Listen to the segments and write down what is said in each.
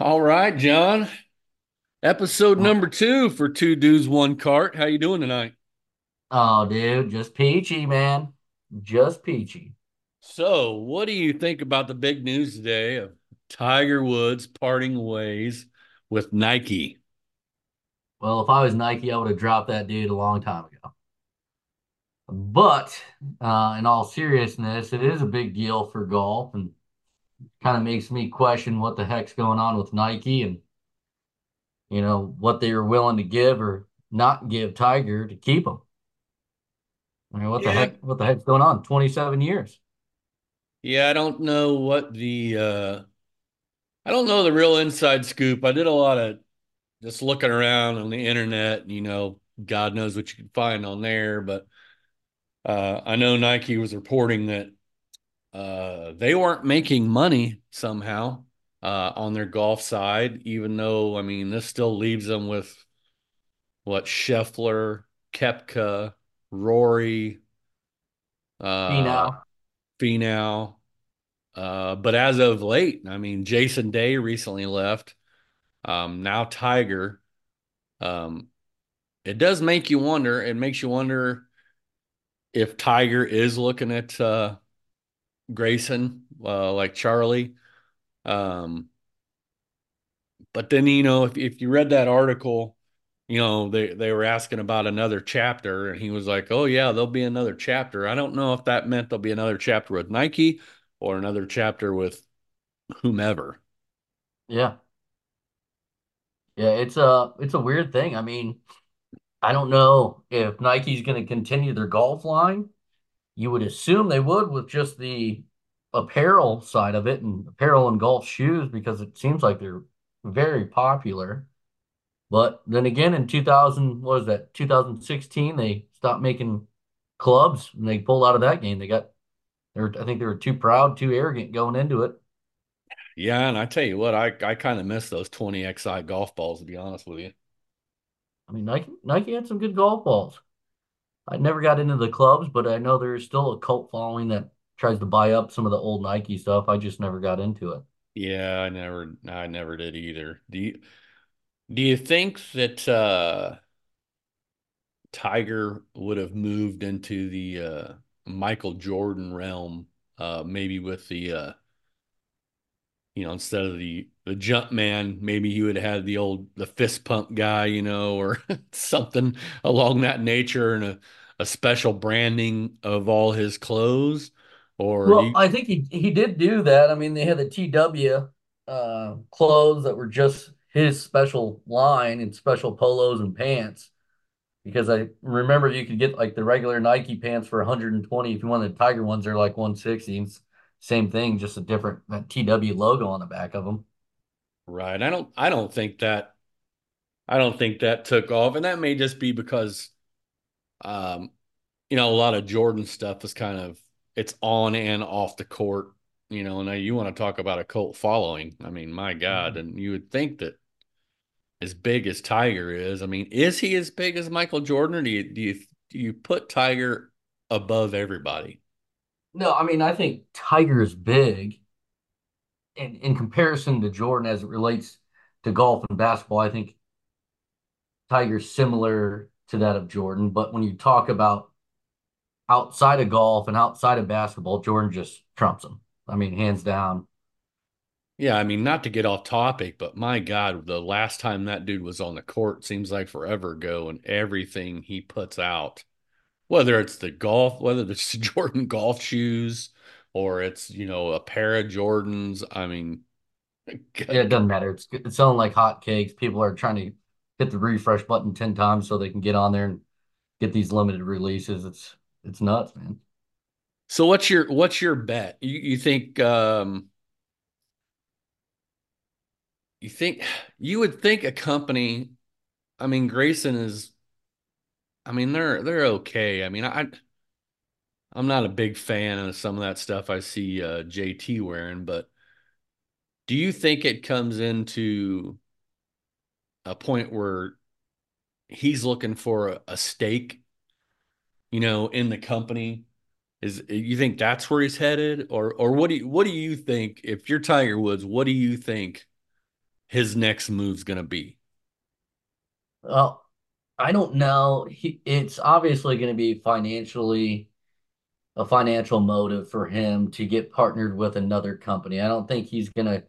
All right, John. Episode number two for Two Dudes, One Cart. How you doing tonight? Oh, dude, just peachy, man. Just peachy. So, what do you think about the big news today of Tiger Woods parting ways with Nike? Well, if I was Nike, I would have dropped that dude a long time ago. But uh, in all seriousness, it is a big deal for golf and kind of makes me question what the heck's going on with Nike and, you know, what they were willing to give or not give Tiger to keep him. I mean, what the heck, what the heck's going on? 27 years. Yeah, I don't know what the uh I don't know the real inside scoop. I did a lot of just looking around on the internet, you know, God knows what you can find on there, but uh I know Nike was reporting that uh they weren't making money somehow uh on their golf side, even though I mean this still leaves them with what Scheffler, Koepka, Rory, uh Finau. Finau. Uh, but as of late, I mean, Jason Day recently left. Um, now Tiger. Um, it does make you wonder. It makes you wonder if Tiger is looking at uh, Greyson, uh, like Charlie. Um, but then you know, if if you read that article, you know they they were asking about another chapter, and he was like, "Oh yeah, there'll be another chapter." I don't know if that meant there'll be another chapter with Nike or another chapter with whomever. Yeah. Yeah, it's a it's a weird thing. I mean, I don't know if Nike's going to continue their golf line. You would assume they would with just the apparel side of it and apparel and golf shoes because it seems like they're very popular. But then again, in 2000, what was that, 2016, they stopped making clubs and they pulled out of that game. They got, they were, I think they were too proud, too arrogant going into it. Yeah, and I tell you what, I I kind of miss those 20XI golf balls to be honest with you. I mean, Nike, Nike had some good golf balls. I never got into the clubs, but I know there's still a cult following that tries to buy up some of the old Nike stuff. I just never got into it. Yeah, I never I never did either. Do you do you think that uh Tiger would have moved into the uh Michael Jordan realm uh maybe with the uh you know instead of the the jump man maybe he would have had the old the fist pump guy you know or something along that nature and a, a special branding of all his clothes or Well, you, I think he he did do that. I mean, they had the TW uh, clothes that were just his special line and special polos and pants. Because I remember you could get like the regular Nike pants for 120. If you wanted the Tiger ones, they're like 160. Same thing, just a different TW logo on the back of them. right I don't I don't think that I don't think that took off, and that may just be because, um, you know, a lot of Jordan stuff is kind of it's on and off the court. You know, now you want to talk about a cult following. I mean, my God, Mhm. and you would think that as big as Tiger is, I mean, is he as big as Michael Jordan, or do you do you do you put Tiger above everybody? No, I mean, I think Tiger is big in, in comparison to Jordan as it relates to golf and basketball. I think Tiger's similar to that of Jordan. But when you talk about outside of golf and outside of basketball, Jordan just trumps him. I mean, hands down. Yeah, I mean, not to get off topic, but my God, the last time that dude was on the court seems like forever ago, and everything he puts out whether it's the golf, whether it's the Jordan golf shoes or it's, you know, a pair of Jordans. I mean, Yeah, it doesn't matter. It's it's selling like hotcakes. People are trying to hit the refresh button 10 times so they can get on there and get these limited releases. It's it's nuts, man. so what's your what's your bet? You you think um you think you would think a company, I mean, Greyson is I mean, they're they're okay. I mean, I I'm not a big fan of some of that stuff I see uh JT wearing, but do you think it comes into a point where he's looking for a, a stake you know, in the company? Is you think that's where he's headed, or or what do you what do you think if you're Tiger Woods? What do you think his next move's going to be? Well, I don't know. He, it's obviously going to be financially a financial motive for him to get partnered with another company. I don't think he's going to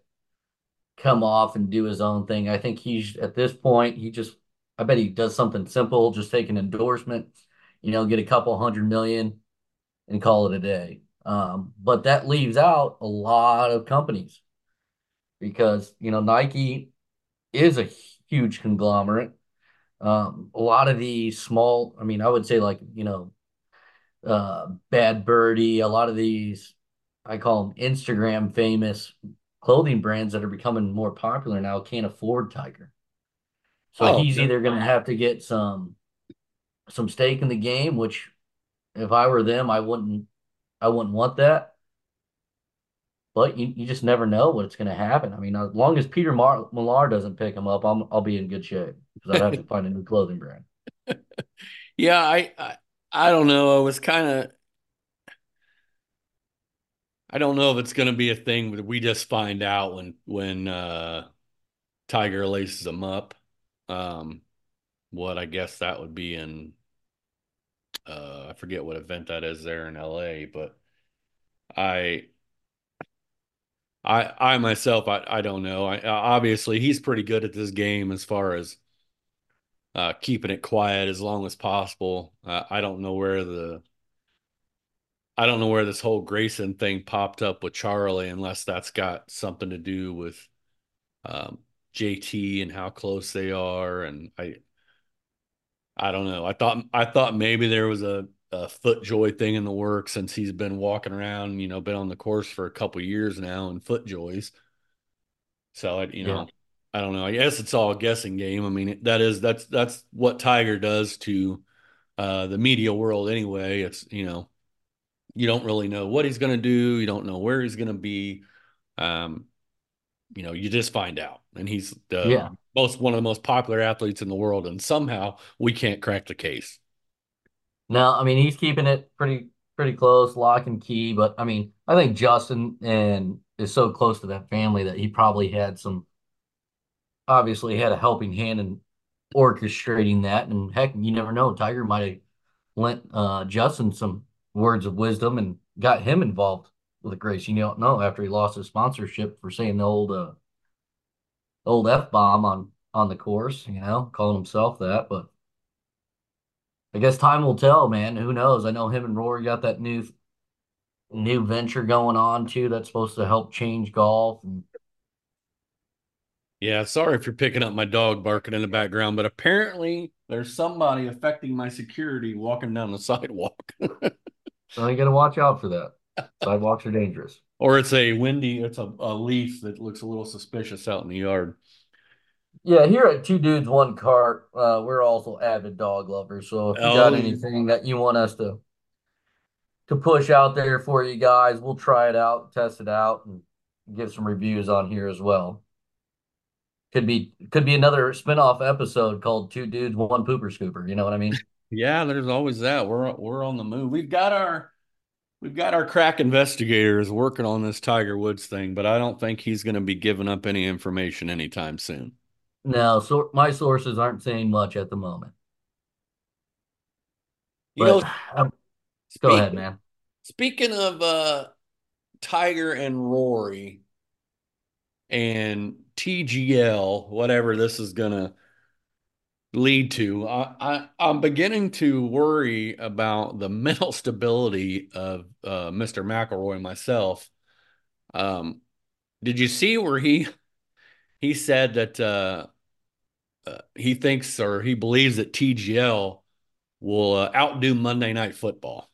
come off and do his own thing. I think he's at this point, he just, I bet he does something simple, just take an endorsement, you know, get a couple hundred million and call it a day. Um, but that leaves out a lot of companies because, you know, Nike is a huge conglomerate. Um, a lot of these small, I mean, I would say like, you know, uh, Bad Birdie, a lot of these, I call them Instagram famous clothing brands that are becoming more popular now can't afford Tiger. So Oh, he's either going to have to get some some stake in the game, which if I were them, I wouldn't I wouldn't want that. But you, you just never know what's going to happen. I mean, as long as Peter Mar- Millar doesn't pick him up, I'm, I'll be in good shape because I'd have to find a new clothing brand. yeah, I, I I don't know. I was kind of I don't know if it's going to be a thing, but we just find out when when uh, Tiger laces them up. Um, what I guess that would be in uh, I forget what event that is there in LA, but I I I myself I I don't know. I obviously he's pretty good at this game as far as uh, keeping it quiet as long as possible. Uh, I don't know where the I don't know where this whole Greyson thing popped up with Charlie, unless that's got something to do with um, JT and how close they are. And I, I don't know. I thought I thought maybe there was a, a FootJoy thing in the works since he's been walking around, you know, been on the course for a couple years now and FootJoys. So I, you Yeah. know, I don't know. I guess it's all a guessing game. I mean, that is that's that's what Tiger does to uh, the media world anyway. It's you know you don't really know what he's going to do. You don't know where he's going to be. Um, you know, you just find out. And he's the Yeah. most one of the most popular athletes in the world, and somehow we can't crack the case. No, I mean he's keeping it pretty pretty close, lock and key. But I mean, I think Justin and is so close to that family that he probably had some obviously had a helping hand in orchestrating that. And heck, you never know. Tiger might have lent uh, Justin some words of wisdom and got him involved with the Grace. You don't know after he lost his sponsorship for saying the old uh, old f bomb on on the course. You know, calling himself that, but. I guess time will tell, man. Who knows? I know him and Rory got that new new venture going on too that's supposed to help change golf. Yeah, sorry if you're picking up my dog barking in the background, but apparently there's somebody affecting my security walking down the sidewalk. so you got to watch out for that. Sidewalks are dangerous. or it's a windy, it's a, a leaf that looks a little suspicious out in the yard. Yeah, here at Two Dudes One Cart, uh, we're also avid dog lovers. So if you got Oh, anything that you want us to to push out there for you guys, we'll try it out, test it out, and give some reviews on here as well. Could be could be another spin-off episode called Two Dudes One Pooper Scooper. You know what I mean? yeah, there's always that. We're we're on the move. We've got our we've got our crack investigators working on this Tiger Woods thing, but I don't think he's going to be giving up any information anytime soon. No, so my sources aren't saying much at the moment. You But know, um, go ahead, man. speaking of uh Tiger and Rory and TGL, whatever this is going to lead to, I, I I'm beginning to worry about the mental stability of uh, Mr. McIlroy myself. Um, did you see where he he said that uh, uh, he thinks or he believes that TGL will uh, outdo Monday Night Football?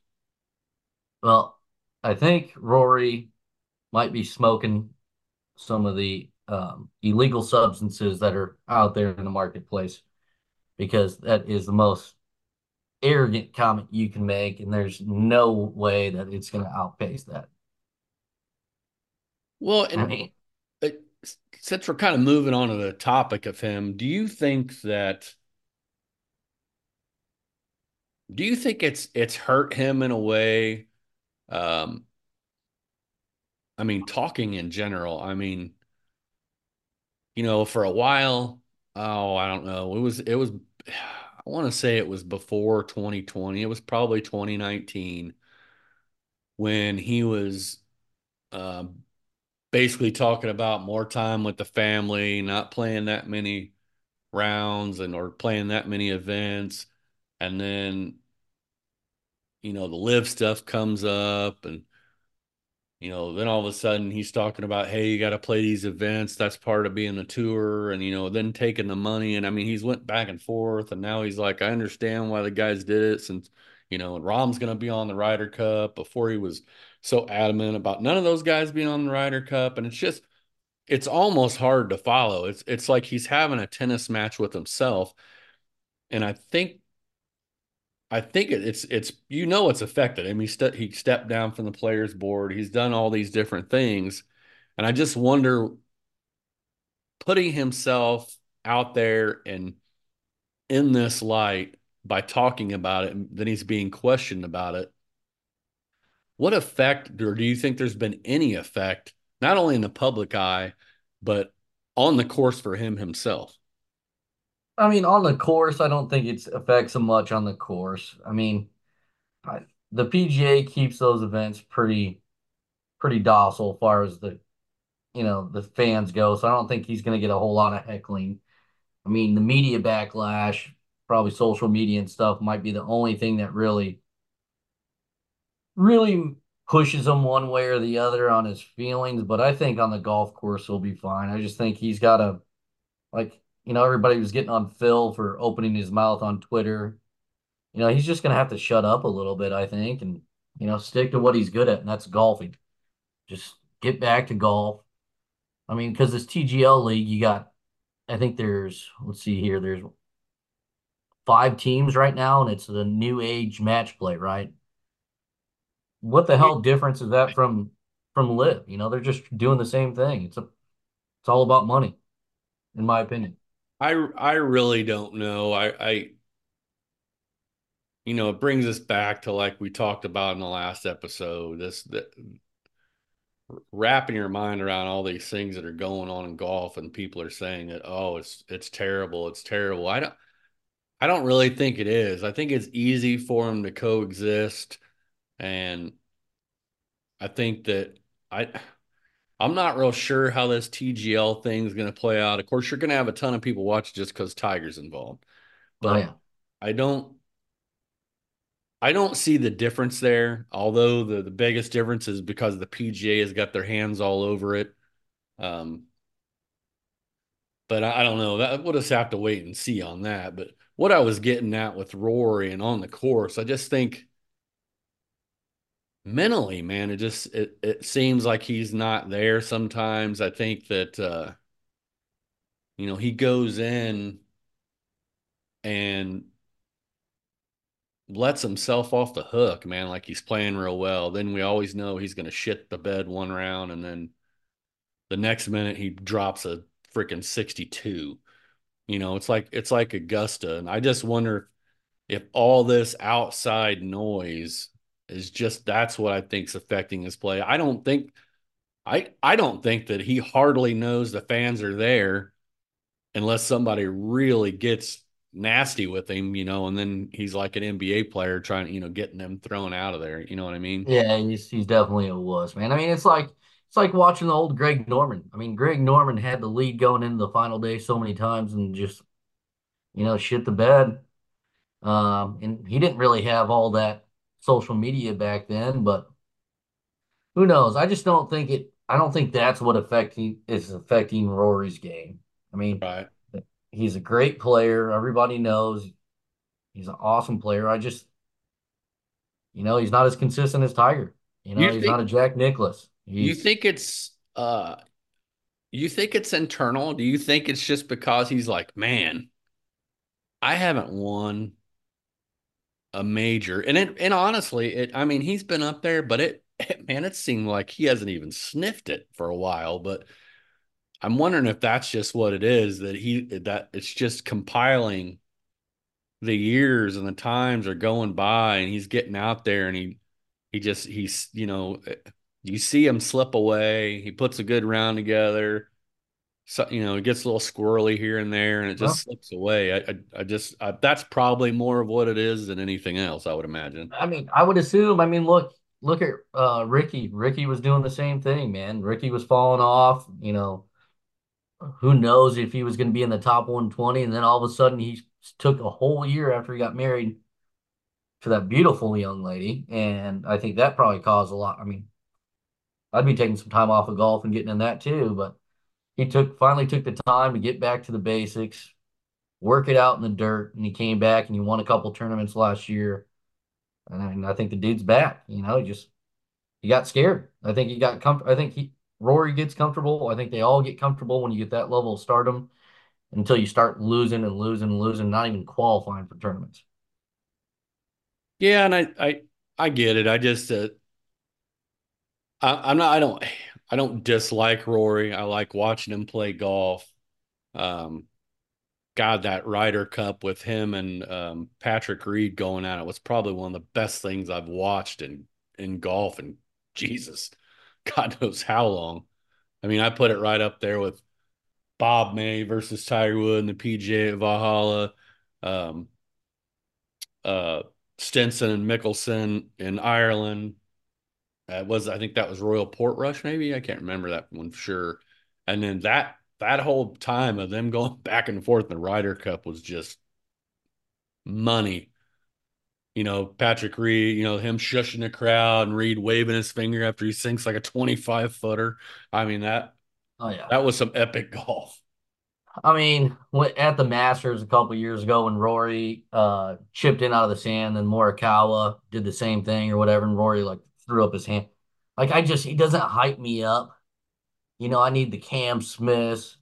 Well, I think Rory might be smoking some of the um, illegal substances that are out there in the marketplace because that is the most arrogant comment you can make, and there's no way that it's going to outpace that. Well, I and mean, uh, since we're kind of moving on to the topic of him, do you think that do you think it's it's hurt him in a way? Um, I mean, talking in general. I mean, you know, for a while, oh, I don't know. It was, it was, I want to say it was before 2020. It was probably 2019 when he was uh, basically talking about more time with the family, not playing that many rounds and or playing that many events. And then, you know, the LIV stuff comes up and you know, then all of a sudden he's talking about, hey, you got to play these events. That's part of being a tour, and you know, then taking the money. And I mean, he's went back and forth, and now he's like, I understand why the guys did it, since you know, and Rahm's going to be on the Ryder Cup. Before he was so adamant about none of those guys being on the Ryder Cup, and it's just, it's almost hard to follow. It's it's like he's having a tennis match with himself, and I think I think it's it's you know it's affected him. He st- he stepped down from the players board. He's done all these different things, and I just wonder putting himself out there and in this light by talking about it, then he's being questioned about it. What effect, or do you think there's been any effect, not only in the public eye, but on the course for him himself? I mean, on the course, I don't think it affects him much on the course. I mean, I, the PGA keeps those events pretty pretty docile as far as the you know the fans go. So I don't think he's going to get a whole lot of heckling. I mean, the media backlash, probably social media and stuff, might be the only thing that really really pushes him one way or the other on his feelings. But I think on the golf course he'll be fine. I just think he's got to like you know everybody was getting on Phil for opening his mouth on Twitter. You know, he's just going to have to shut up a little bit, I think, and you know, stick to what he's good at, and that's golfing. Just get back to golf. I mean, because this TGL league, you got, I think there's, let's see here, there's five teams right now, and it's the new age match play, right? What the hell difference is that from from LIV? You know, they're just doing the same thing. It's a, it's all about money, in my opinion. I I really don't know. I I you know, it brings us back to like we talked about in the last episode, this that wrapping your mind around all these things that are going on in golf and people are saying that oh it's it's terrible it's terrible i don't i don't really think it is i think it's easy for them to coexist and i think that i i'm not real sure how this tgl thing is going to play out of course you're going to have a ton of people watch just because tiger's involved Oh but yeah. i don't I don't see the difference there, although the, the biggest difference is because the PGA has got their hands all over it. Um, but I, I don't know. That we'll just have to wait and see on that. But what I was getting at with Rory and on the course, I just think mentally, man, it just it, it seems like he's not there sometimes. I think that uh, you know, he goes in and lets himself off the hook, man, like he's playing real well. Then we always know he's going to shit the bed one round, and then the next minute he drops a freaking 62. You know, it's like it's like Augusta, and I just wonder if all this outside noise is just that's what I think's affecting his play. I don't think I I don't think that he hardly knows the fans are there unless somebody really gets nasty with him, you know, and then he's like an NBA player trying, you know, getting them thrown out of there. You know what I mean? Yeah, he's he's definitely a wuss, man. I mean, it's like it's like watching the old Greg Norman. I mean, Greg Norman had the lead going into the final day so many times and just, you know, shit the bed. Um, and he didn't really have all that social media back then, but who knows? I just don't think it I don't think that's what affecting is affecting Rory's game. I mean, Right. he's a great player. Everybody knows he's an awesome player. I just, you know, he's not as consistent as Tiger. You know, You he's not a Jack Nicklaus. you think it's uh you think it's internal? Do you think it's just because he's like, man, I haven't won a major. And it and honestly, it I mean, he's been up there, but it, it man, it seemed like he hasn't even sniffed it for a while, but I'm wondering if that's just what it is that he that it's just compiling the years and the times are going by and he's getting out there and he he just he's you know you see him slip away he puts a good round together so, you know, it gets a little squirrely here and there, and it just slips away. I, I, I just I, that's probably more of what it is than anything else. I would imagine. I mean, I would assume. I mean, look, look at uh, Ricky. Ricky was doing the same thing, man. Ricky was falling off. You know, who knows if he was going to be in the top 120, and then all of a sudden he took a whole year after he got married to that beautiful young lady, and I think that probably caused a lot. I mean, I'd be taking some time off of golf and getting in that too, but he took finally took the time to get back to the basics, work it out in the dirt, and he came back and he won a couple tournaments last year. And I think the dude's back. You know, he just he got scared. I think he got comfortable. I think he Rory gets comfortable. I think they all get comfortable when you get that level of stardom until you start losing and losing and losing, not even qualifying for tournaments. Yeah, and I I I get it. I just uh, I, I'm not. I don't. I don't dislike Rory. I like watching him play golf. Um, God, that Ryder Cup with him and um, Patrick Reed going at it was probably one of the best things I've watched in in golf. And Jesus, God knows how long. I mean, I put it right up there with Bob May versus Tiger Wood and the PGA at Valhalla, um, uh, Stenson and Mickelson in Ireland. Uh, was I think that was Royal Portrush, maybe I can't remember that one for sure. And then that that whole time of them going back and forth in the Ryder Cup was just money. You know, Patrick Reed, you know, him shushing the crowd and Reed waving his finger after he sinks like a 25 footer. I mean, that Oh yeah. that was some epic golf. I mean, at the Masters a couple years ago when Rory uh, chipped in out of the sand, and Morikawa did the same thing or whatever, and Rory like threw up his hand. Like I just, he doesn't hype me up. You know, I need the Cam Smiths.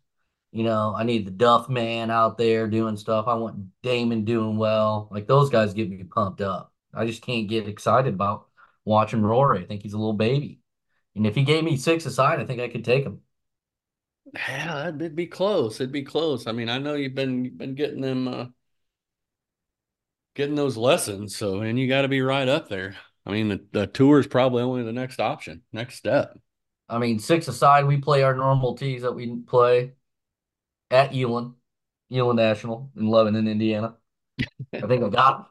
You know, I need the Duff Man out there doing stuff. I want Damon doing well. Like those guys get me pumped up. I just can't get excited about watching Rory. I think he's a little baby. And if he gave me six aside, I think I could take him. Yeah, it'd be close. It'd be close. I mean, I know you've been you've been getting them uh, getting those lessons, so and you got to be right up there. I mean, the, the tour is probably only the next option, next step. I mean, six aside, we play our normal tees that we play at Elon, Elon National in Lebanon, Indiana. I think I got him.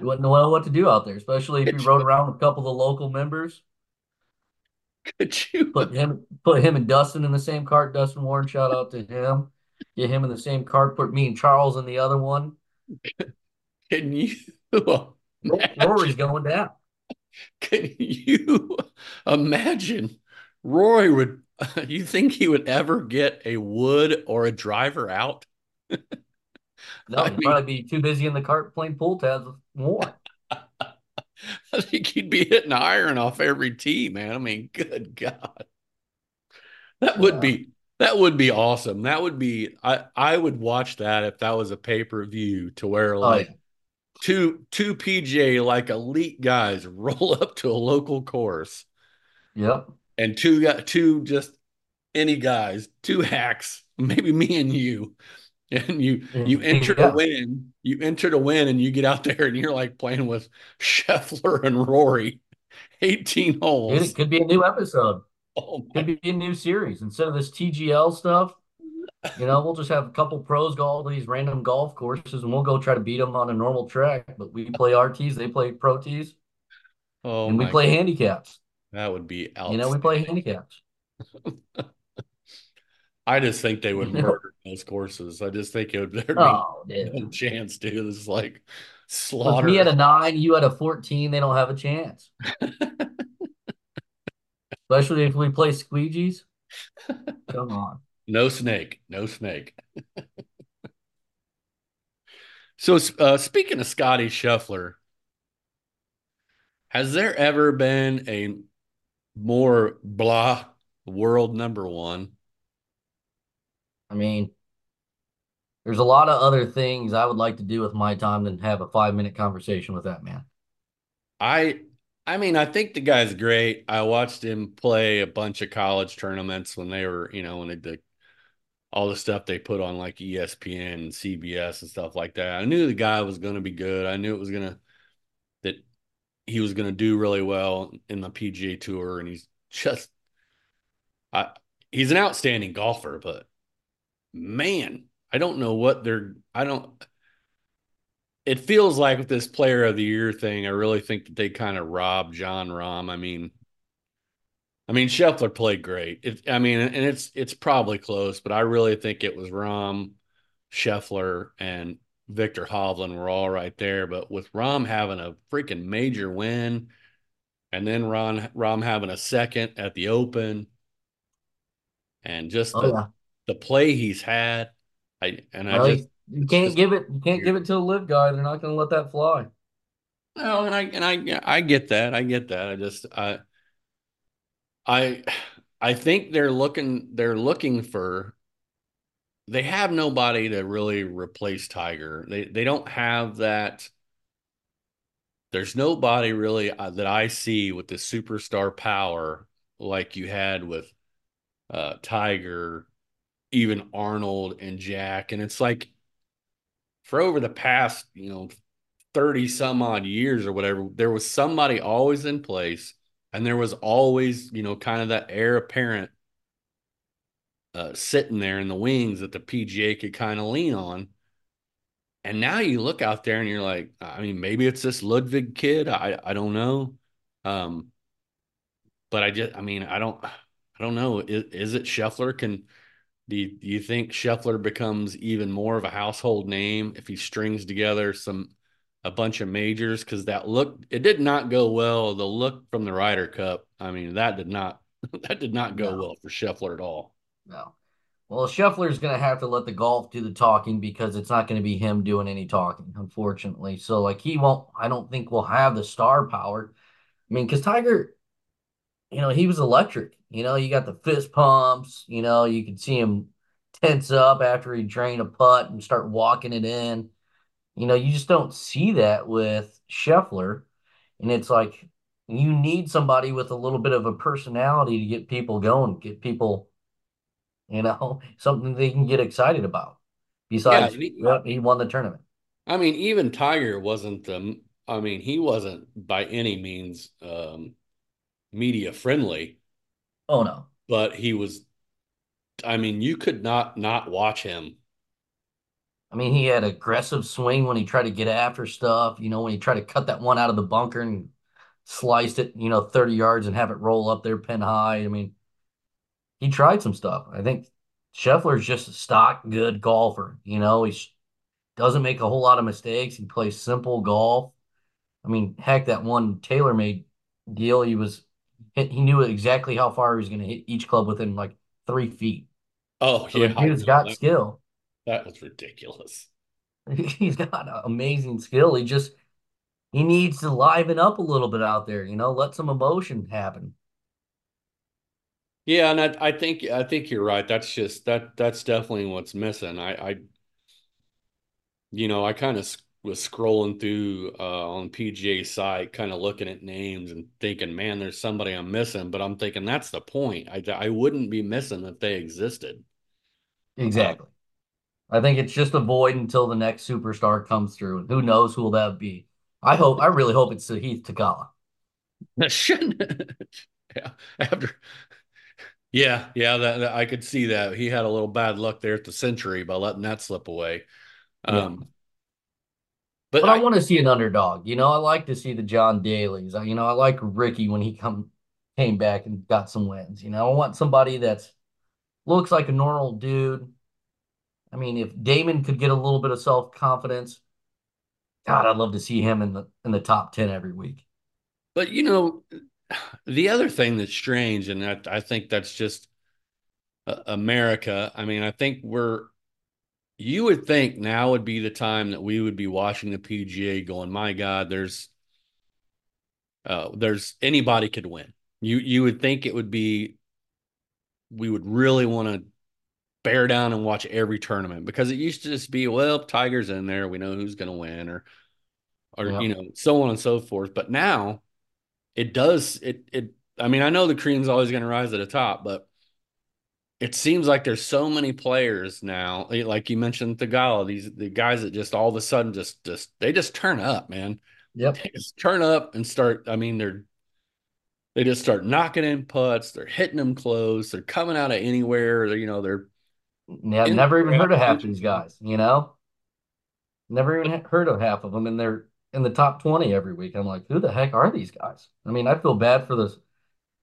You wouldn't know what to do out there, especially if you rode around with a couple of the local members. Could you put him put him and Dustin in the same cart? Dustin Warren, shout out to him. Get him in the same cart. Put me and Charles in the other one. Can you? Rory's going down. Can you imagine? Rory would. You think he would ever get a wood or a driver out? no, he'd mean, probably be too busy in the cart playing pool tabs Warren. I think he'd be hitting iron off every tee, man. I mean, good God. That would yeah. be that would be awesome. That would be I I would watch that if that was a pay-per-view to where oh, like oh, yeah. Two two PGA like elite guys roll up to a local course. Yep. And two got two just any guys, two hacks, maybe me and you. And you mm, you enter yeah. to win, you enter to win, and you get out there and you're like playing with Scheffler and Rory, 18 holes. It could be a new episode. Oh could be a new series instead of this TGL stuff. You know, we'll just have a couple pros go all these random golf courses, and we'll go try to beat them on a normal track. But we play RTs, they play pro tees, oh, and we play God. handicaps. That would be out. you know we play handicaps. I just think they would murder those courses. I just think it would there'd oh, be no chance, dude. It's like slaughter. With me at a nine, you at a fourteen, they don't have a chance. Especially if we play squeegees. Come on. No snake. No snake. so uh, speaking of Scottie Scheffler, has there ever been a more blah world number one? I mean, there's a lot of other things I would like to do with my time than have a five minute conversation with that man. I I mean, I think the guy's great. I watched him play a bunch of college tournaments when they were, you know, when they did all the stuff they put on like ESPN and CBS and stuff like that. I knew the guy was going to be good. I knew it was going to that he was going to do really well in the PGA Tour, and he's just I he's an outstanding golfer, but man, I don't know what they're. I don't. It feels like with this Player of the Year thing, I really think that they kind of robbed Jon Rahm. I mean, I mean Scheffler played great. It, I mean, and it's it's probably close, but I really think it was Rahm, Scheffler, and Viktor Hovland were all right there. But with Rahm having a freaking major win, and then Ron Rahm having a second at the Open, and just Oh the yeah. the play he's had, I and I Well, just you, you can't just give it. You can't give it to a LIV guy. They're not going to let that fly. well, and I and I I get that. I get that. I just I I I think they're looking they're looking for they have nobody to really replace Tiger. They they don't have that. There's nobody really uh, that I see with the superstar power like you had with uh, Tiger, even Arnold and Jack. And it's like for over the past, you know, 30 some odd years or whatever, there was somebody always in place. And there was always, you know, kind of that heir apparent uh, sitting there in the wings that the PGA could kind of lean on. And now you look out there and you're like, I mean, maybe it's this Ludvig kid. I I don't know. Um, but I just, I mean, I don't, I don't know. Is, is it Scheffler? Can do you, do you think Scheffler becomes even more of a household name if he strings together some a bunch of majors? Because that look, it did not go well. The look from the Ryder Cup, I mean, that did not that did not go No, well for Scheffler at all. no. Well, Scheffler's going to have to let the golf do the talking because it's not going to be him doing any talking, unfortunately. So, like, he won't. I don't think we'll have the star power. I mean, because Tiger, you know, he was electric. You know, you got the fist pumps. You know, you could see him tense up after he drain a putt and start walking it in. You know, you just don't see that with Scheffler. And it's like you need somebody with a little bit of a personality to get people going, get people, you know, something they can get excited about. Yeah, Besides, he, he won the tournament. I mean, even Tiger wasn't the. I mean, he wasn't by any means um, media friendly, Oh no. but he was. I mean, you could not not watch him. I mean, he had aggressive swing when he tried to get after stuff, you know, when he tried to cut that one out of the bunker and sliced it, you know, 30 yards and have it roll up there pin high. I mean, he tried some stuff. I think Scheffler's just a stock good golfer. You know, he doesn't make a whole lot of mistakes. He plays simple golf. I mean, heck, that one TaylorMade deal, he was he knew exactly how far he was going to hit each club within like three feet. Oh So yeah, dude's know got that skill. That was ridiculous. He's got amazing skill. He just he needs to liven up a little bit out there, you know, let some emotion happen. Yeah, and I, I think I think you're right. That's just that that's definitely what's missing. I, I you know, I kind of was scrolling through uh, on PGA site, kind of looking at names and thinking, man, there's somebody I'm missing. But I'm thinking that's the point. I I wouldn't be missing if they existed. Uh, Exactly. I think it's just a void until the next superstar comes through, and who knows who will that be. I hope, I really hope it's Sahith Theegala. that shouldn't. yeah, after yeah, yeah, that, that I could see that he had a little bad luck there at the Sentry by letting that slip away. Yeah. Um, but But I I want to see an underdog. You know, I like to see the John Daly's. You know, I like Ricky when he come came back and got some wins. You know, I want somebody that's looks like a normal dude. I mean, if Damon could get a little bit of self-confidence, God, I'd love to see him in the in the top 10 every week. but you know the other thing that's strange, and I, I think that's just uh, America. I mean, I think we're you would think now would be the time that we would be watching the PGA going, my God, there's uh there's anybody could win. You you would think it would be we would really want to bear down and watch every tournament because it used to just be, well, Tiger's in there, we know who's gonna win, or or Yeah. you know, so on and so forth. But now it does it it I mean, I know the cream's always gonna rise to the top, but it seems like there's so many players now, eh, like you mentioned Theegala, these the guys that just all of a sudden just just they just turn up, man. Yep. They just turn up and start. I mean, they're They just start knocking in putts. They're hitting them close. They're coming out of anywhere. They're, you know, they're Yeah, in never even heard of half these guys, you know? Never even heard of half of them, and they're in the top 20 every week. I'm like, who the heck are these guys? I mean, I feel bad for the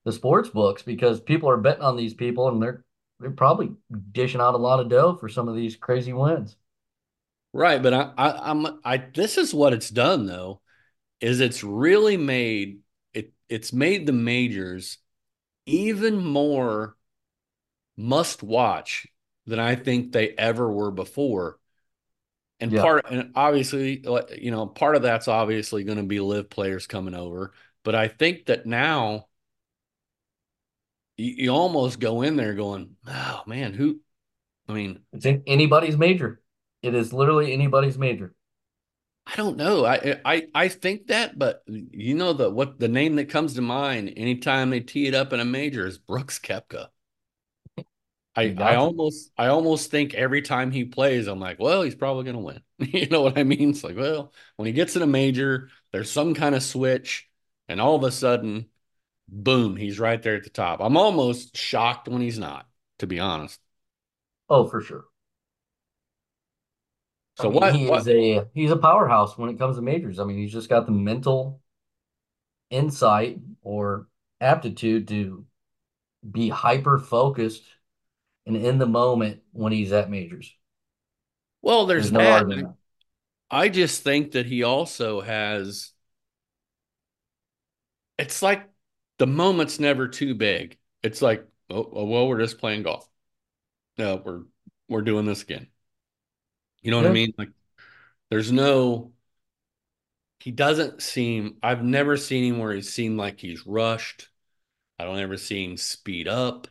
the sports books because people are betting on these people and they're they're probably dishing out a lot of dough for some of these crazy wins. Right, but I, I I'm I this is what it's done though, is it's really made it it's made the majors even more must watch than I think they ever were before. And Yeah. part and obviously, you know, part of that's obviously going to be LIV players coming over, but I think that now you, you almost go in there going, "Oh man, who I mean, It's in anybody's major. It is literally anybody's major. I don't know. I I I think that, but you know the what the name that comes to mind anytime they tee it up in a major is Brooks Koepka. I I almost I almost think every time he plays, I'm like, well, he's probably gonna win. You know what I mean? It's like, well, when he gets in a major, there's some kind of switch, and all of a sudden, boom, he's right there at the top. I'm almost shocked when he's not, to be honest. Oh, for sure. I So mean, what he is a he's a powerhouse when it comes to majors. I mean, he's just got the mental insight or aptitude to be hyper focused and in the moment when he's at majors. well, there's There's no that. argument. I just think that he also has it's like the moment's never too big. It's like, oh, oh, well, we're just playing golf. No, we're we're doing this again. You know what I mean? Like there's no he doesn't seem I've never seen him where he seemed like he's rushed. I don't ever see him speed up.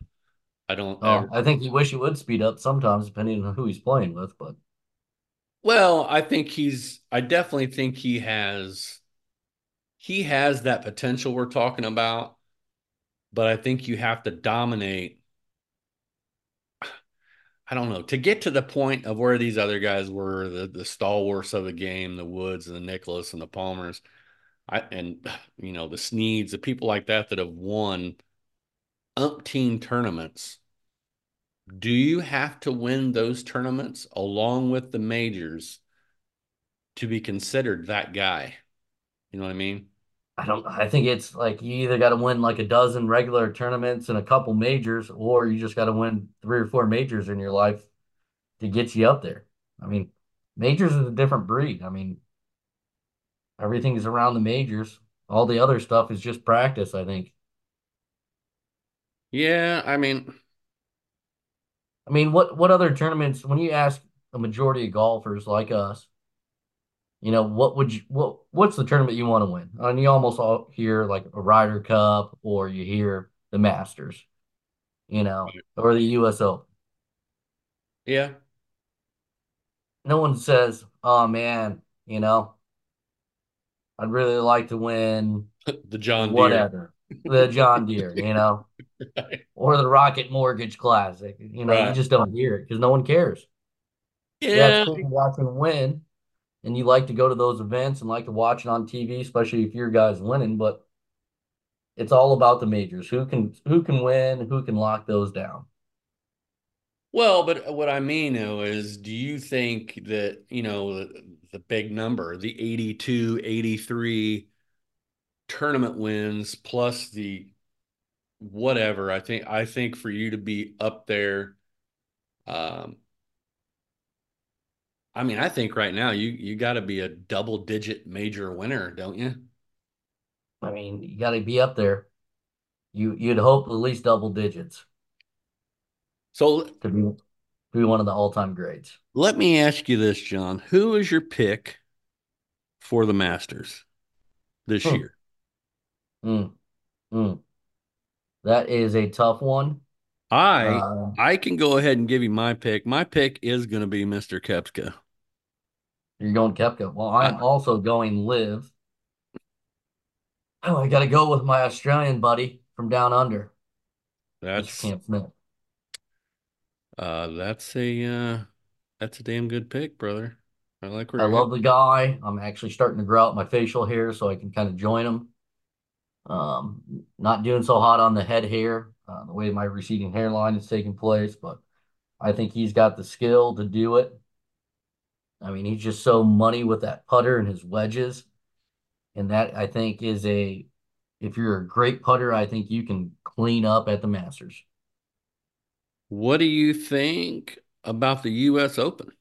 I don't oh, ever Oh, I think you wish he would speed up sometimes, depending on who he's playing with. But well, I think he's I definitely think he has he has that potential we're talking about, but I think you have to dominate I don't know, to get to the point of where these other guys were, the the stalwarts of the game, the Woods and the Nicklauses and the Palmers, I and you know, the Sneads, the people like that that have won umpteen tournaments. Do you have to win those tournaments along with the majors to be considered that guy? You know what I mean? I don't. I think it's like you either got to win like a dozen regular tournaments and a couple majors, or you just got to win three or four majors in your life to get you up there. I mean, majors is a different breed. I mean, everything is around the majors. All the other stuff is just practice, I think. Yeah, I mean, I mean, what what other tournaments, when you ask a majority of golfers like us, you know, what would you what what's the tournament you want to win? And you almost all hear like a Ryder Cup or you hear the Masters, you know, or the US Open. yeah, No one says, "Oh man, you know, I'd really like to win the John Deere. whatever, the John Deere, you know, Right. or the Rocket Mortgage Classic." You know, you just don't hear it because no one cares. Yeah, it's cool to watch them win, and you like to go to those events and like to watch it on TV, especially if your guy's winning. But it's all about the majors. Who can who can win? Who can lock those down? Well, but what I mean though is, do you think that, you know, the, the big number, the 82, 83 tournament wins plus the whatever, I think I think for you to be up there, um, I mean, I think right now you you got to be a double digit major winner, don't you? I mean, you got to be up there. You you'd hope at least double digits So to be to be one of the all time greats. let me ask you this, John. Who is your pick for the Masters this Hmm. year? Mm, mm. That is a tough one. I Uh, I can go ahead and give you my pick. My pick is going to be Mr. Koepka. you're going Koepka. Well, I'm also going LIV. Oh, I got to go with my Australian buddy from down under, that's Cam Smith. uh that's a uh that's a damn good pick, brother. I like where I love headed. the guy. I'm actually starting to grow out my facial hair so I can kind of join him. Um, not doing so hot on the head hair, uh, the way my receding hairline is taking place, but I think he's got the skill to do it. I mean, he's just so money with that putter and his wedges. And that I think is a, if you're a great putter, I think you can clean up at the Masters. What do you think about the U.S. Open?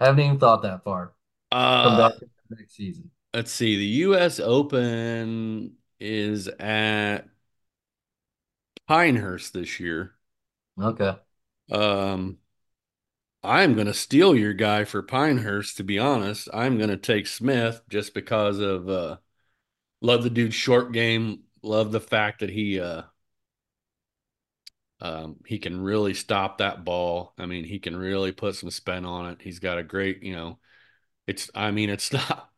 I haven't even thought that far. Uh, next season. Let's see. The U.S. Open is at Pinehurst this year. Okay. Um, I'm going to steal your guy for Pinehurst, to be honest. I'm going to take Smith just because of uh, love the dude's short game. Love the fact that he uh, um, he can really stop that ball. I mean, he can really put some spin on it. He's got a great, you know, it's. I mean, it's not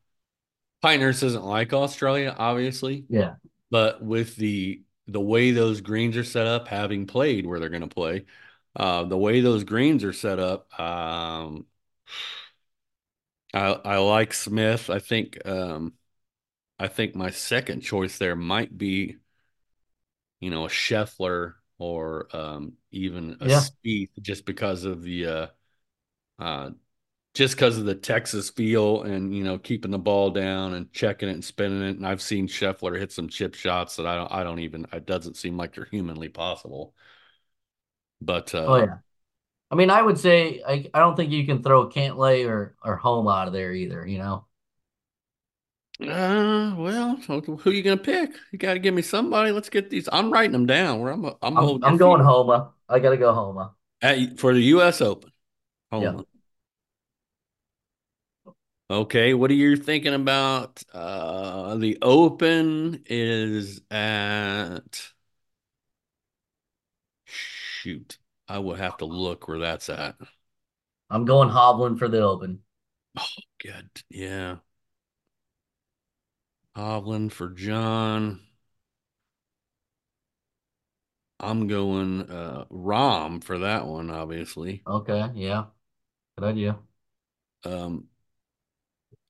Pinehurst doesn't like Australia, obviously, Yeah. but with the the way those greens are set up, having played where they're going to play, uh, the way those greens are set up, um, I I like Smith. I think um, I think my second choice there might be, you know, a Scheffler or um, even a Yeah. Spieth, just because of the uh, uh, just because of the Texas feel and you know keeping the ball down and checking it and spinning it. And I've seen Scheffler hit some chip shots that I don't I don't even it doesn't seem like they're humanly possible. But Oh, uh, yeah. I mean, I would say I, I don't think you can throw Cantlay or or Homa out of there either, you know. uh, well, who are you gonna pick? You got to give me somebody. Let's get these. I'm writing them down. Where I'm I'm I'm I'm going Homa. I gotta go Homa. at, for the U.S. Open. Yeah. Okay, what are you thinking about? Uh, the Open is at shoot. I would have to look where that's at. I'm going Hovland for the Open. Oh, good. Yeah. Hovland for John. I'm going uh Rahm for that one, obviously. Okay, yeah. Good idea. Um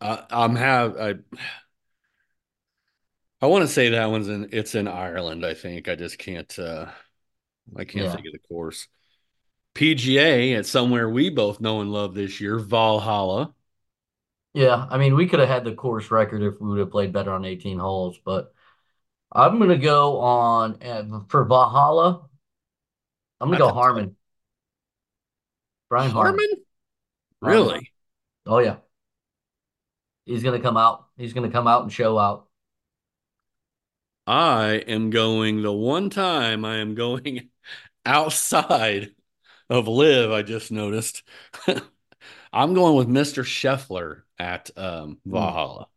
I, I'm have I I want to say that one's in it's in Ireland, I think. I just can't uh I can't Yeah. think of the course. PGA, at somewhere we both know and love this year, Valhalla. Yeah, I mean, we could have had the course record if we would have played better on 18 holes, but I'm gonna go on uh, for Valhalla. I'm gonna That's go a Harman, Brian Harman. Harman? Brian Harman. Really? Oh yeah, he's gonna come out. He's gonna come out and show out. I am going the one time I am going outside of LIV, I just noticed. I'm going with Mr. Scheffler at um, Hmm. Valhalla.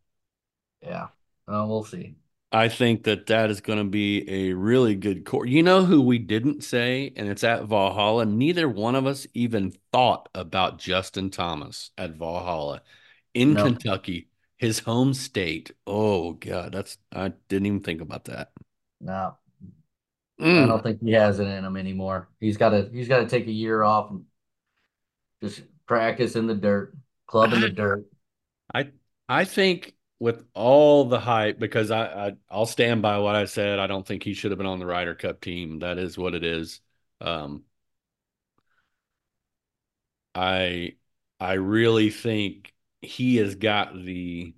Yeah, uh, we'll see. I think that that is going to be a really good course. You know who we didn't say, and it's at Valhalla. Neither one of us even thought about Justin Thomas at Valhalla in No, Kentucky, his home state. Oh God, that's I didn't even think about that. no, I Mm, don't think he has it in him anymore. He's got to. He's got to take a year off and just practice in the dirt, club in the dirt. I I think with all the hype, because I, I I'll stand by what I said. I don't think he should have been on the Ryder Cup team. That is what it is. Um, I I really think he has got the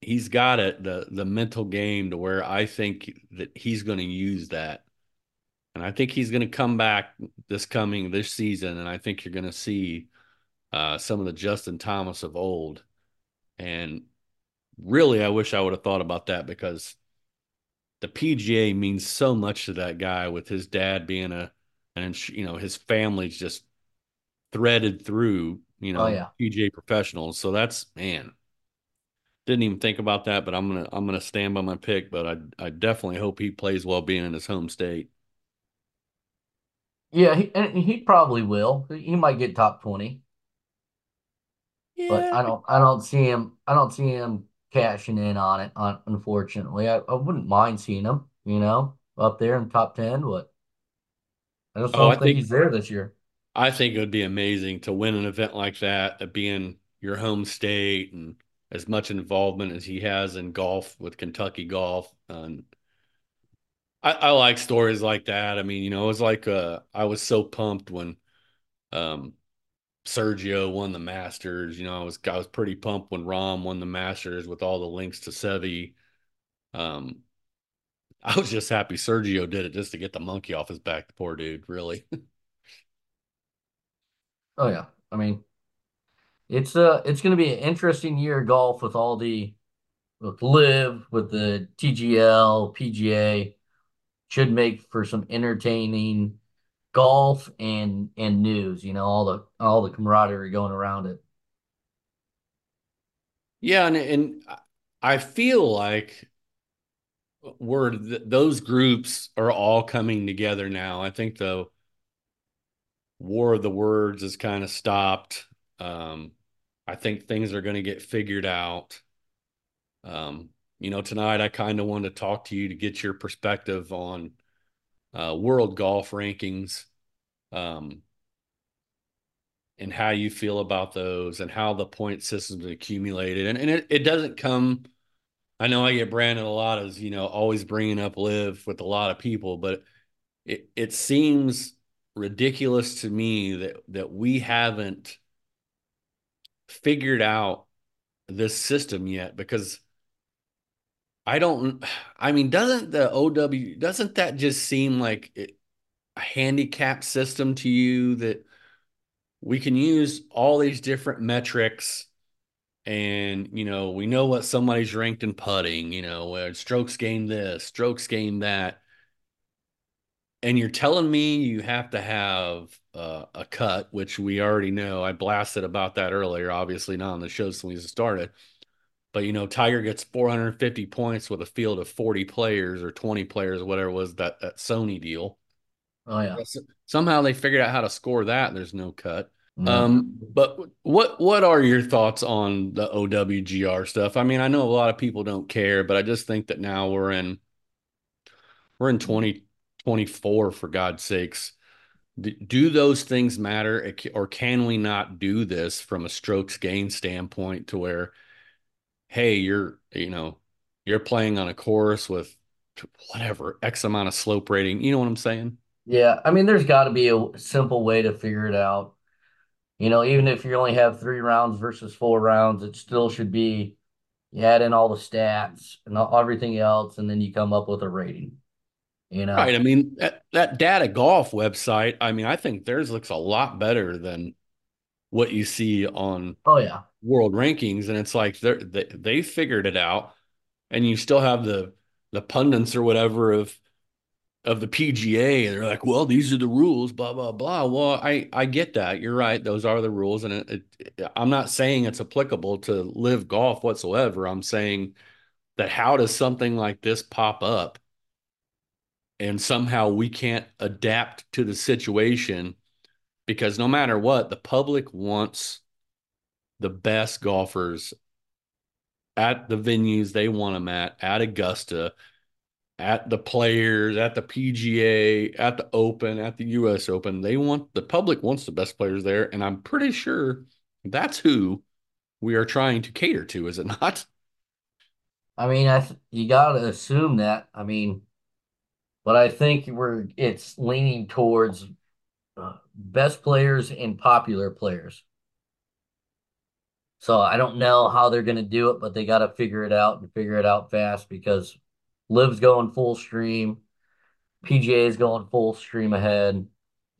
he's got it the the mental game to where I think that he's going to use that. And I think he's going to come back this coming this season and I think you're going to see uh, some of the Justin Thomas of old. And really I wish I would have thought about that because the PGA means so much to that guy with his dad being a and you know his family's just threaded through, you Oh know, yeah, PGA professionals. So that's man, didn't even think about that, but I'm gonna I'm gonna stand by my pick. But I I definitely hope he plays well being in his home state. yeah. He, and he probably will. He might get top 20. Yeah. but I don't I don't see him I don't see him cashing in on it on unfortunately. I, I wouldn't mind seeing him, you know, up there in top 10, but I just Oh, don't think think he's there this year. I think it would be amazing to win an event like that, being your home state, and as much involvement as he has in golf with Kentucky golf. And I, I like stories like that. I mean, you know, it was like uh, I was so pumped when um, Sergio won the Masters. You know, I was I was pretty pumped when Rahm won the Masters with all the links to Seve. Um, I was just happy Sergio did it just to get the monkey off his back. The poor dude, really. Oh yeah. I mean, it's uh it's going to be an interesting year of golf with all the with LIV with the TGL, PGA. Should make for some entertaining golf and and news. You know, all the all the camaraderie going around it. yeah, and and I feel like we're th- those groups are all coming together now. I think the war of the words is kind of stopped. Um, I think things are going to get figured out. Um, you know, tonight I kind of wanted to talk to you to get your perspective on uh, world golf rankings um, and how you feel about those and how the point system's accumulated. And, and it, it doesn't come, I know I get branded a lot as, you know, always bringing up LIV with a lot of people, but it, it seems ridiculous to me that, that we haven't figured out this system yet because I don't, I mean, doesn't the OW, doesn't that just seem like it, a handicap system to you that we can use all these different metrics and you know we know what somebody's ranked in putting you know where strokes gain this strokes gain that and you're telling me you have to have uh, a cut which we already know i blasted about that earlier obviously not on the show since we started but you know tiger gets 450 points with a field of 40 players or 20 players whatever it was that that sony deal Oh yeah. somehow they figured out how to score that there's no cut No. um, but what what are your thoughts on the OWGR stuff? I mean, I know a lot of people don't care, but I just think that now we're in we're in 2024 for God's sakes. Do, do those things matter or can we not do this from a strokes gain standpoint to where hey, you're, you know, you're playing on a course with whatever X amount of slope rating, you know what I'm saying? Yeah, I mean, there's got to be a simple way to figure it out. You know, even if you only have three rounds versus four rounds, it still should be you add in all the stats and everything else, and then you come up with a rating. You know, Right. I mean, that, that data golf website, I mean, I think theirs looks a lot better than what you see on oh yeah, world rankings. And it's like they're, they they figured it out, and you still have the the pundits or whatever of of the PGA, and they're like, "Well, these are the rules." Blah blah blah. Well, I I get that. You're right. Those are the rules, and it, it, I'm not saying it's applicable to LIV golf whatsoever. I'm saying that how does something like this pop up, and somehow we can't adapt to the situation because no matter what, the public wants the best golfers at the venues they want them at at Augusta at the players, at the PGA, at the Open, at the US Open. They want the public wants the best players there. And I'm pretty sure that's who we are trying to cater to, is it not? I mean, I th you got to assume that. I mean, but I think we're it's leaning towards uh, best players and popular players. So I don't know how they're going to do it, but they got to figure it out and figure it out fast because LIV's going full stream, PGA is going full stream ahead,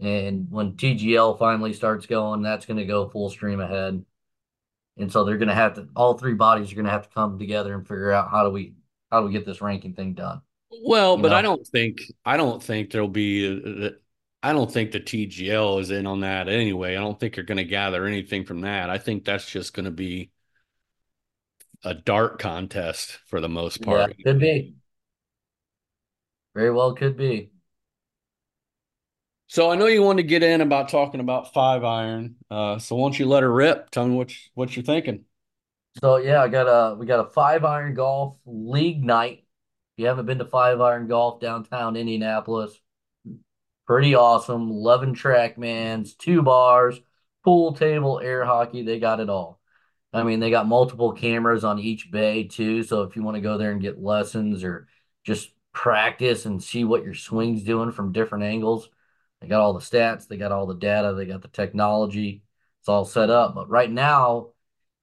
and when TGL finally starts going, that's going to go full stream ahead. And so they're going to have to all three bodies are going to have to come together and figure out how do we how do we get this ranking thing done. Well, but I don't think I don't think there'll be uh, I don't think the TGL is in on that anyway. I don't think you're going to gather anything from that. I think that's just going to be a dart contest for the most Yeah, part. could be. Very well could be. So I know you wanted to get in about talking about five iron. Uh, so why don't you let her rip? Tell me what you, what you're thinking. So yeah, I got a we got a five iron golf league night. You haven't been to five iron golf downtown Indianapolis, pretty awesome. 11 TrackMans, two bars, pool table, air hockey, they got it all. I mean, they got multiple cameras on each bay too. So if you want to go there and get lessons or just practice and see what your swing's doing from different angles, they got all the stats, they got all the data, they got the technology. It's all set up. But right now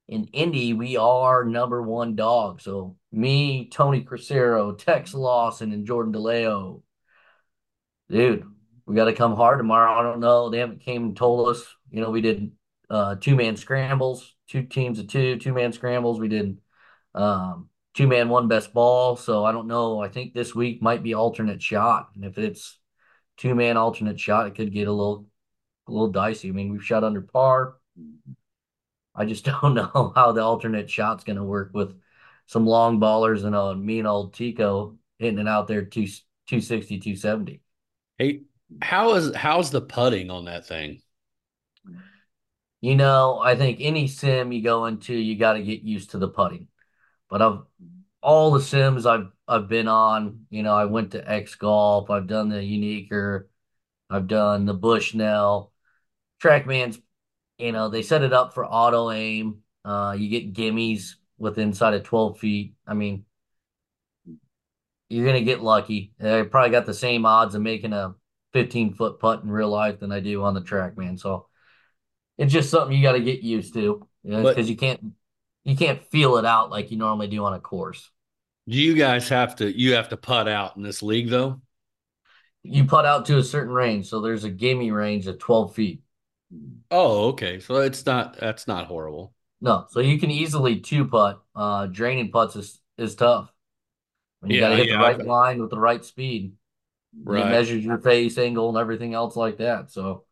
in Indy, we are number one dog. So me, Tony Crisero, Tex Lawson, and Jordan DeLeo. Dude, we got to come hard tomorrow. I don't know. They haven't came and told us. You know, we did uh, two man scrambles, two teams of two, two man scrambles. We did um, two man one best ball. So I don't know. I think this week might be alternate shot, and if it's two man alternate shot, it could get a little a little dicey. I mean, we've shot under par. I just don't know how the alternate shot's going to work with some long ballers and a mean old Tico hitting it out there two, 260, 270. Hey, how is how's the putting on that thing? You know, I think any sim you go into, you got to get used to the putting. But of all the sims I've I've been on, you know, I went to X Golf, I've done the Uneekor, I've done the Bushnell. Trackman's, you know, they set it up for auto aim. Uh, you get gimmies with inside of 12 feet. I mean, you're gonna get lucky. I probably got the same odds of making a 15 foot putt in real life than I do on the track, man. So it's just something you got to get used to, because you, know, you can't you can't feel it out like you normally do on a course. Do you guys have to you have to putt out in this league though? You putt out to a certain range, so there's a gimme range of 12 feet. Oh, okay. So it's not that's not horrible. No, so you can easily two putt. Uh, draining putts is is tough. When you yeah, got to hit yeah, the right line with the right speed. Right. It measures your face angle and everything else like that. So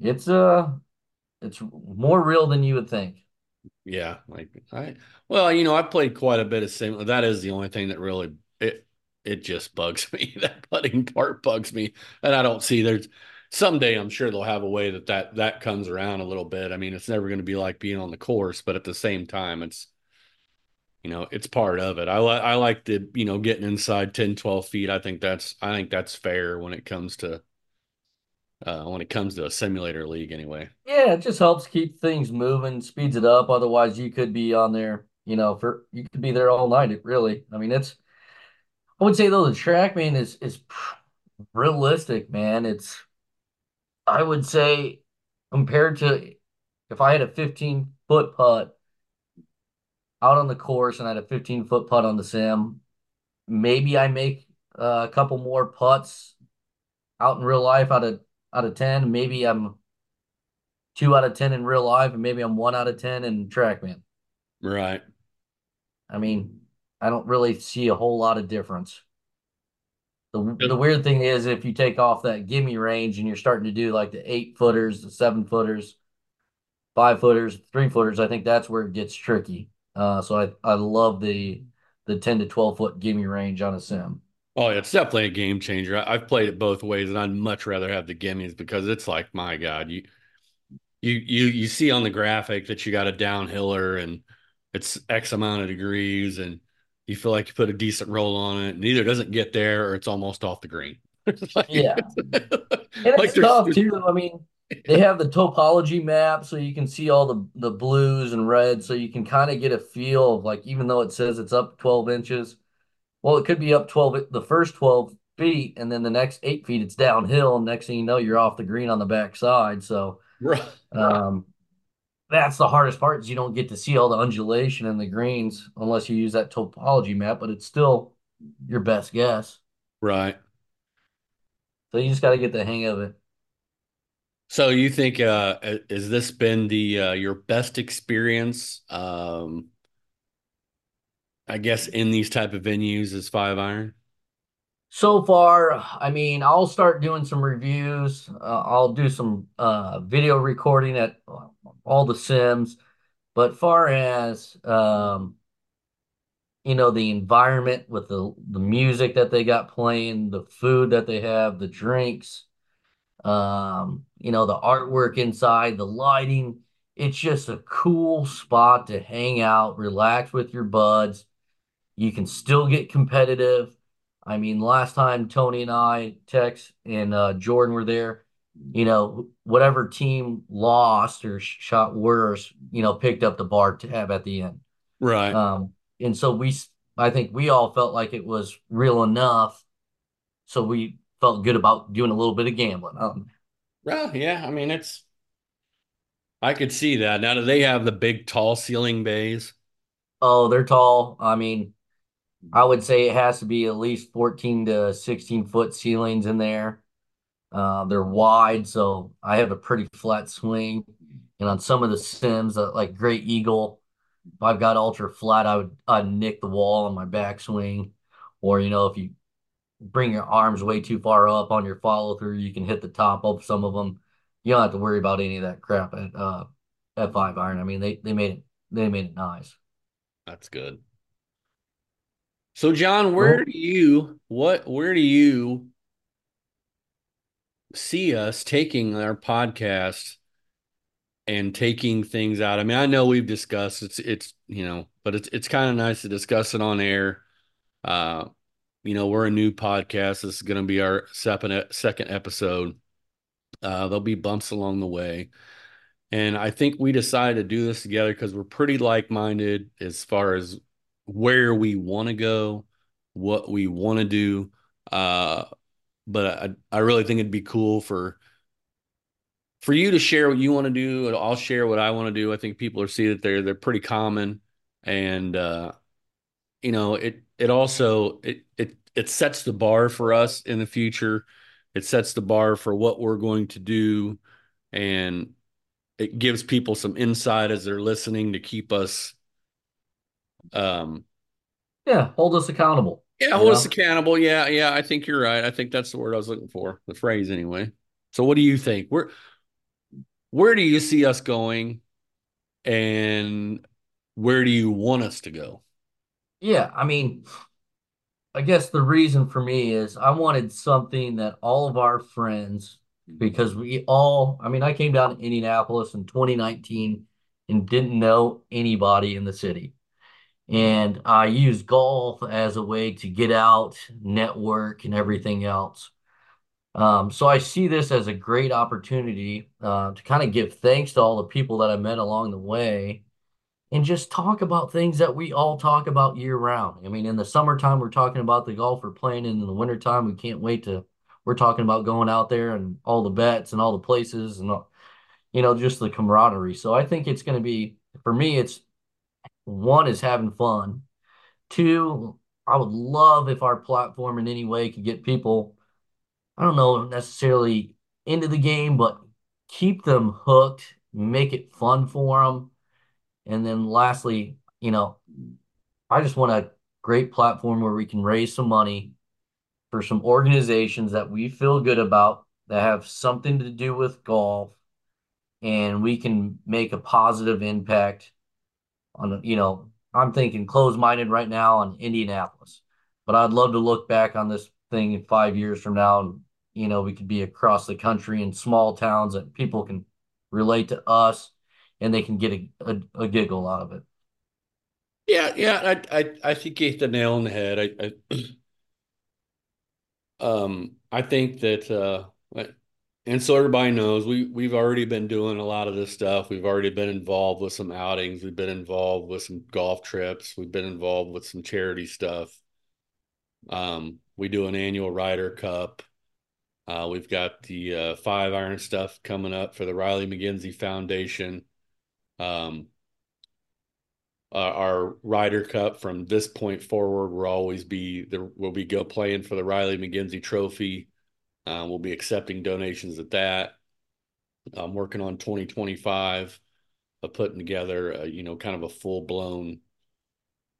it's uh it's more real than you would think. Yeah, like I well, you know, I played quite a bit of sim. That is the only thing that really it it just bugs me. that putting part bugs me, and I don't see there's someday I'm sure they'll have a way that that that comes around a little bit. I mean, it's never going to be like being on the course, but at the same time, it's you know it's part of it. I like i like the you know getting inside 10 12 feet. I think that's i think that's fair when it comes to uh when it comes to a simulator league anyway. Yeah it just helps keep things moving speeds it up. Otherwise you could be on there you know for you could be there all night It really. I mean it's i would say though the trackman is is realistic man. It's i would say compared to if i had a 15 foot putt out on the course and I had a 15 foot putt on the sim. Maybe I make uh, a couple more putts out in real life out of out of 10. Maybe I'm two out of 10 in real life, and maybe I'm one out of 10 in TrackMan. Right. I mean, I don't really see a whole lot of difference. The, the weird thing is if you take off that gimme range and you're starting to do like the eight footers, the seven footers, five footers, three footers, I think that's where it gets tricky. Uh, so I I love the the 10 to 12 foot gimme range on a sim. Oh, yeah, it's definitely a game changer. I, have played it both ways, and I'd much rather have the gimmies because it's like, my God, you you you you see on the graphic that you got a downhiller and it's X amount of degrees, and you feel like you put a decent roll on it, and either doesn't get there or it's almost off the green. like, yeah, and it's tough too. I mean, they have the topology map so you can see all the the blues and reds so you can kind of get a feel of like even though it says it's up 12 inches well it could be up 12 the first 12 feet and then the next eight feet it's downhill and next thing you know you're off the green on the back side so um, that's the hardest part is you don't get to see all the undulation and the greens unless you use that topology map but it's still your best guess right so you just got to get the hang of it so you think uh has this been the uh your best experience um I guess in these type of venues is 5 iron? So far, I mean, I'll start doing some reviews. Uh, I'll do some uh video recording at all the sims, but far as um you know the environment with the the music that they got playing, the food that they have, the drinks, um, you know, the artwork inside, the lighting. It's just a cool spot to hang out, relax with your buds. You can still get competitive. I mean, last time Tony and I, Tex and uh, Jordan were there, you know, whatever team lost or shot worse, you know, picked up the bar tab at the end. Right. Um, and so we, I think we all felt like it was real enough. So we felt good about doing a little bit of gambling. Um, well, yeah. I mean, it's, I could see that. Now, do they have the big, tall ceiling bays? oh, they're tall. I mean, I would say it has to be at least 14 to 16 foot ceilings in there. Uh, they're wide, so I have a pretty flat swing. And on some of the sims, uh, like Great Eagle, if I've got ultra flat, I would I'd nick the wall on my backswing. Or, you know, if you bring your arms way too far up on your follow through, you can hit the top of some of them. You don't have to worry about any of that crap at uh at five iron. I mean, they they made it they made it nice. That's good. So, John, where do you what where do you see us taking our podcast and taking things out? I mean, I know we've discussed it's it's you know, but it's it's kind of nice to discuss it on air. Uh, you know, we're a new podcast. This is going to be our second second episode. Uh, there'll be bumps along the way. And I think we decided to do this together because we're pretty like minded as far as where we want to go, what we want to do. Uh, but I, I really think it'd be cool for for you to share what you want to do, I'll share what I want to do. I think people are see that they're they're pretty common, and uh, you know it it also it it it sets the bar for us in the future. It sets the bar for what we're going to do, and it gives people some insight as they're listening to keep us um yeah, hold us accountable, yeah hold us accountable yeah yeah i think you're right. I think that's the word i was looking for the phrase anyway. So what do you think? Where where do you see us going? And where do you want us to go? Yeah, I mean, I guess the reason for me is I wanted something that all of our friends, mm-hmm. because we all, I mean, I came down to Indianapolis in 2019 and didn't know anybody in the city. And I use golf as a way to get out, network, and everything else. Um, so I see this as a great opportunity uh, to kind of give thanks to all the people that I met along the way and just talk about things that we all talk about year round. I mean, in the summertime, we're talking about the golf we're playing, and in the wintertime, we can't wait to, we're talking about going out there and all the bets and all the places and, all, you know, just the camaraderie. So I think it's going to be, for me, it's one is having fun. Two, I would love if our platform in any way could get people, I don't know necessarily into the game, but keep them hooked, make it fun for them. And then lastly, you know, I just want a great platform where we can raise some money for some organizations that we feel good about that have something to do with golf and we can make a positive impact on, you know, I'm thinking closed minded right now on Indianapolis, but I'd love to look back on this thing in five years from now and, you know, we could be across the country in small towns that people can relate to us and they can get a, a, a giggle out of it. yeah yeah i i, I think you hit the nail on the head i, I um i think that uh and so everybody knows we we've already been doing a lot of this stuff. We've already been involved with some outings. We've been involved with some golf trips. We've been involved with some charity stuff. Um, we do an annual Ryder Cup. Uh, we've got the uh, five iron stuff coming up for the Riley McGinsey Foundation. Um, uh, our Ryder Cup from this point forward will always be there. Will be go playing for the Riley McGinsey Trophy. Uh, we'll be accepting donations at that. I'm working on 2025 of putting together, a, you know, kind of a full blown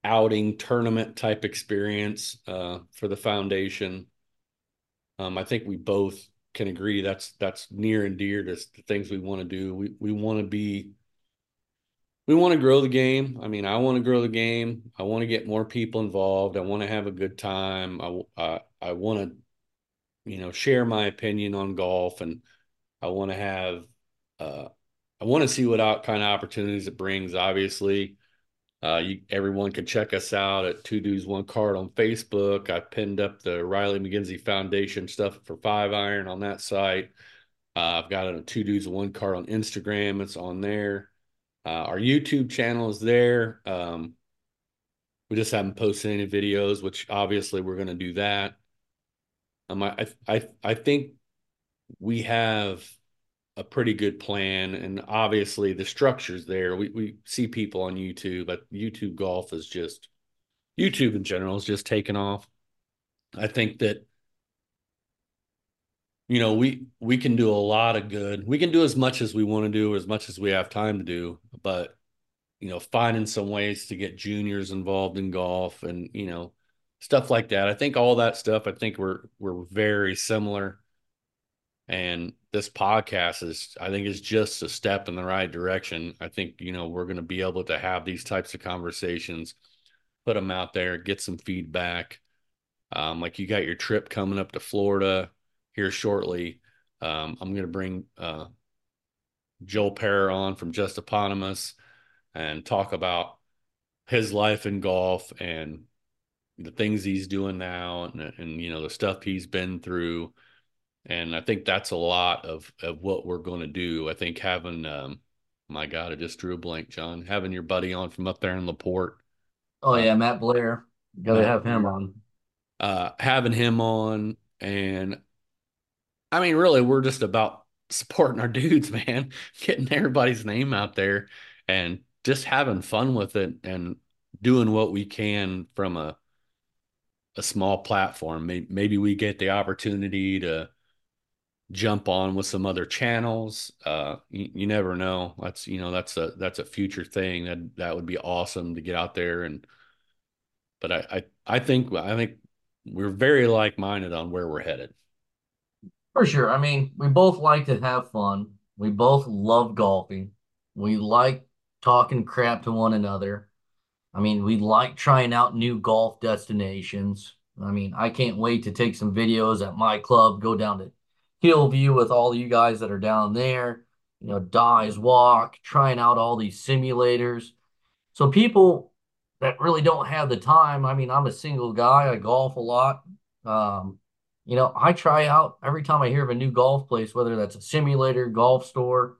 outing tournament type experience uh, for the foundation. Um, I think we both can agree that's that's near and dear to the things we want to do. We we want to be we want to grow the game. I mean, I want to grow the game. I want to get more people involved. I want to have a good time. I I, I want to you know share my opinion on golf and I want to have uh, I want to see what out, kind of opportunities it brings. Obviously, uh, you, everyone can check us out at Two Dudes One Card on Facebook. I pinned up the Riley McGinsey Foundation stuff for Five Iron on that site. Uh, I've got a two dudes one card on Instagram. It's on there. Uh, our YouTube channel is there. Um, we just haven't posted any videos, which obviously we're going to do that. Um, I, I, I think we have a pretty good plan, and obviously the structure's there. We we see people on YouTube, but YouTube golf is just YouTube in general is just taking off. I think that you know we we can do a lot of good. We can do as much as we want to do, as much as we have time to do, but you know, finding some ways to get juniors involved in golf and you know stuff like that. I think all that stuff. I think we're we're very similar and this podcast is i think is just a step in the right direction i think you know we're going to be able to have these types of conversations put them out there get some feedback um, like you got your trip coming up to florida here shortly um, i'm going to bring uh, joel Parer on from just eponymous and talk about his life in golf and the things he's doing now and, and you know the stuff he's been through and I think that's a lot of of what we're going to do. I think having, um, my God, I just drew a blank, John. Having your buddy on from up there in Laporte. Oh yeah, uh, Matt Blair. Got to have him on. Uh, having him on, and I mean, really, we're just about supporting our dudes, man. Getting everybody's name out there, and just having fun with it, and doing what we can from a a small platform. Maybe, we get the opportunity to jump on with some other channels. Uh, you, you, never know. That's you know that's a that's a future thing that that would be awesome to get out there and. But I I, I think I think we're very like minded on where we're headed. For sure. I mean, we both like to have fun. We both love golfing. We like talking crap to one another. I mean, we like trying out new golf destinations. I mean, I can't wait to take some videos at my club, go down to Hillview with all you guys that are down there, you know, Dye's Walk, trying out all these simulators. So people that really don't have the time, I mean, I'm a single guy, I golf a lot. Um, you know, I try out every time I hear of a new golf place, whether that's a simulator, golf store,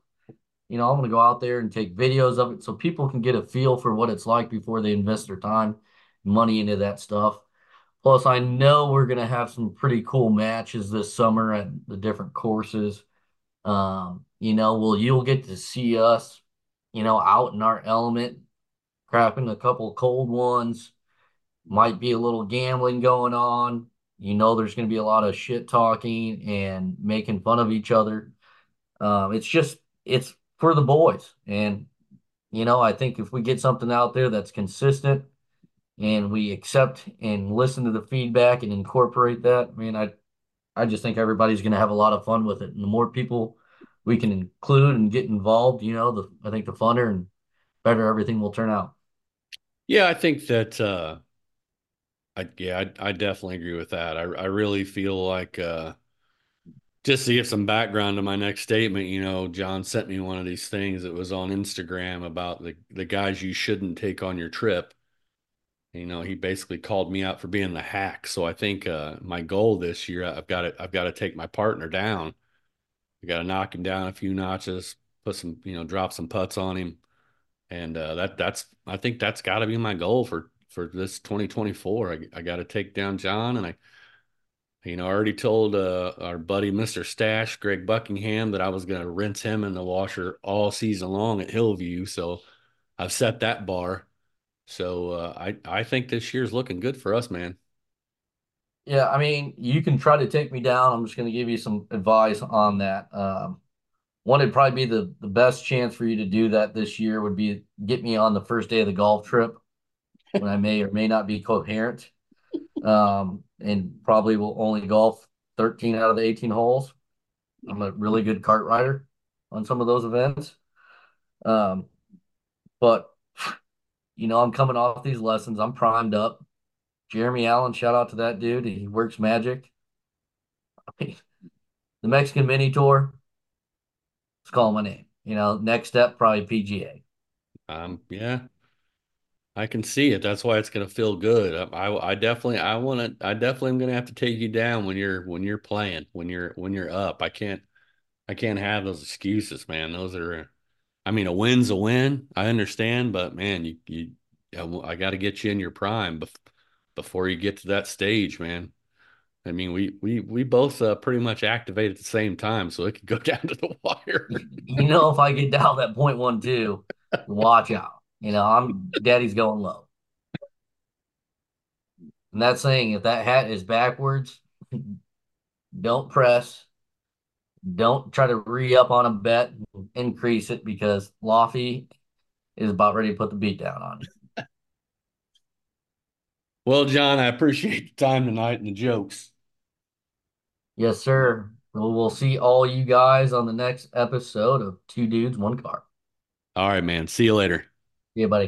you know, I'm going to go out there and take videos of it so people can get a feel for what it's like before they invest their time, money into that stuff. Plus, I know we're going to have some pretty cool matches this summer at the different courses. Um, you know, well, you'll get to see us, you know, out in our element, crapping a couple cold ones. Might be a little gambling going on. You know, there's going to be a lot of shit talking and making fun of each other. Um, it's just, it's for the boys. And, you know, I think if we get something out there that's consistent, and we accept and listen to the feedback and incorporate that, I mean, I I just think everybody's going to have a lot of fun with it. And the more people we can include and get involved, you know, the I think the funner and better everything will turn out. Yeah, I think that uh I yeah, I, I definitely agree with that. I I really feel like uh just to give some background to my next statement, you know, John sent me one of these things that was on Instagram about the the guys you shouldn't take on your trip you know, he basically called me out for being the hack. So I think uh, my goal this year, I've got to, I've got to take my partner down. I got to knock him down a few notches, put some, you know, drop some putts on him, and uh, that, that's, I think that's got to be my goal for for this 2024. I, I got to take down John, and I, you know, I already told uh, our buddy Mr. Stash, Greg Buckingham, that I was going to rinse him in the washer all season long at Hillview. So I've set that bar so uh, I I think this year's looking good for us, man. Yeah, I mean, you can try to take me down. I'm just going to give you some advice on that. Um, one, it'd probably be the, the best chance for you to do that this year would be get me on the first day of the golf trip when I may or may not be coherent. Um, and probably will only golf 13 out of the 18 holes. I'm a really good cart rider on some of those events. Um, but you know, I'm coming off these lessons. I'm primed up. Jeremy Allen, shout out to that dude. He works magic. The Mexican mini tour. Let's call my name. You know, next step probably PGA. Um, yeah, I can see it. That's why it's gonna feel good. I, I, definitely, I want to, I definitely am gonna have to take you down when you're when you're playing, when you're when you're up. I can't, I can't have those excuses, man. Those are, I mean, a win's a win. I understand, but man, you you, I, I got to get you in your prime bef- before you get to that stage, man. I mean, we we we both uh, pretty much activate at the same time, so it could go down to the wire. You know, if I get down that point one two, watch out. You know, I'm daddy's going low. And that's saying if that hat is backwards, don't press. Don't try to re up on a bet, increase it because Lofty is about ready to put the beat down on you. Well, John, I appreciate the time tonight and the jokes. Yes, sir. Well, we'll see all you guys on the next episode of Two Dudes, One Car. All right, man. See you later. You, buddy.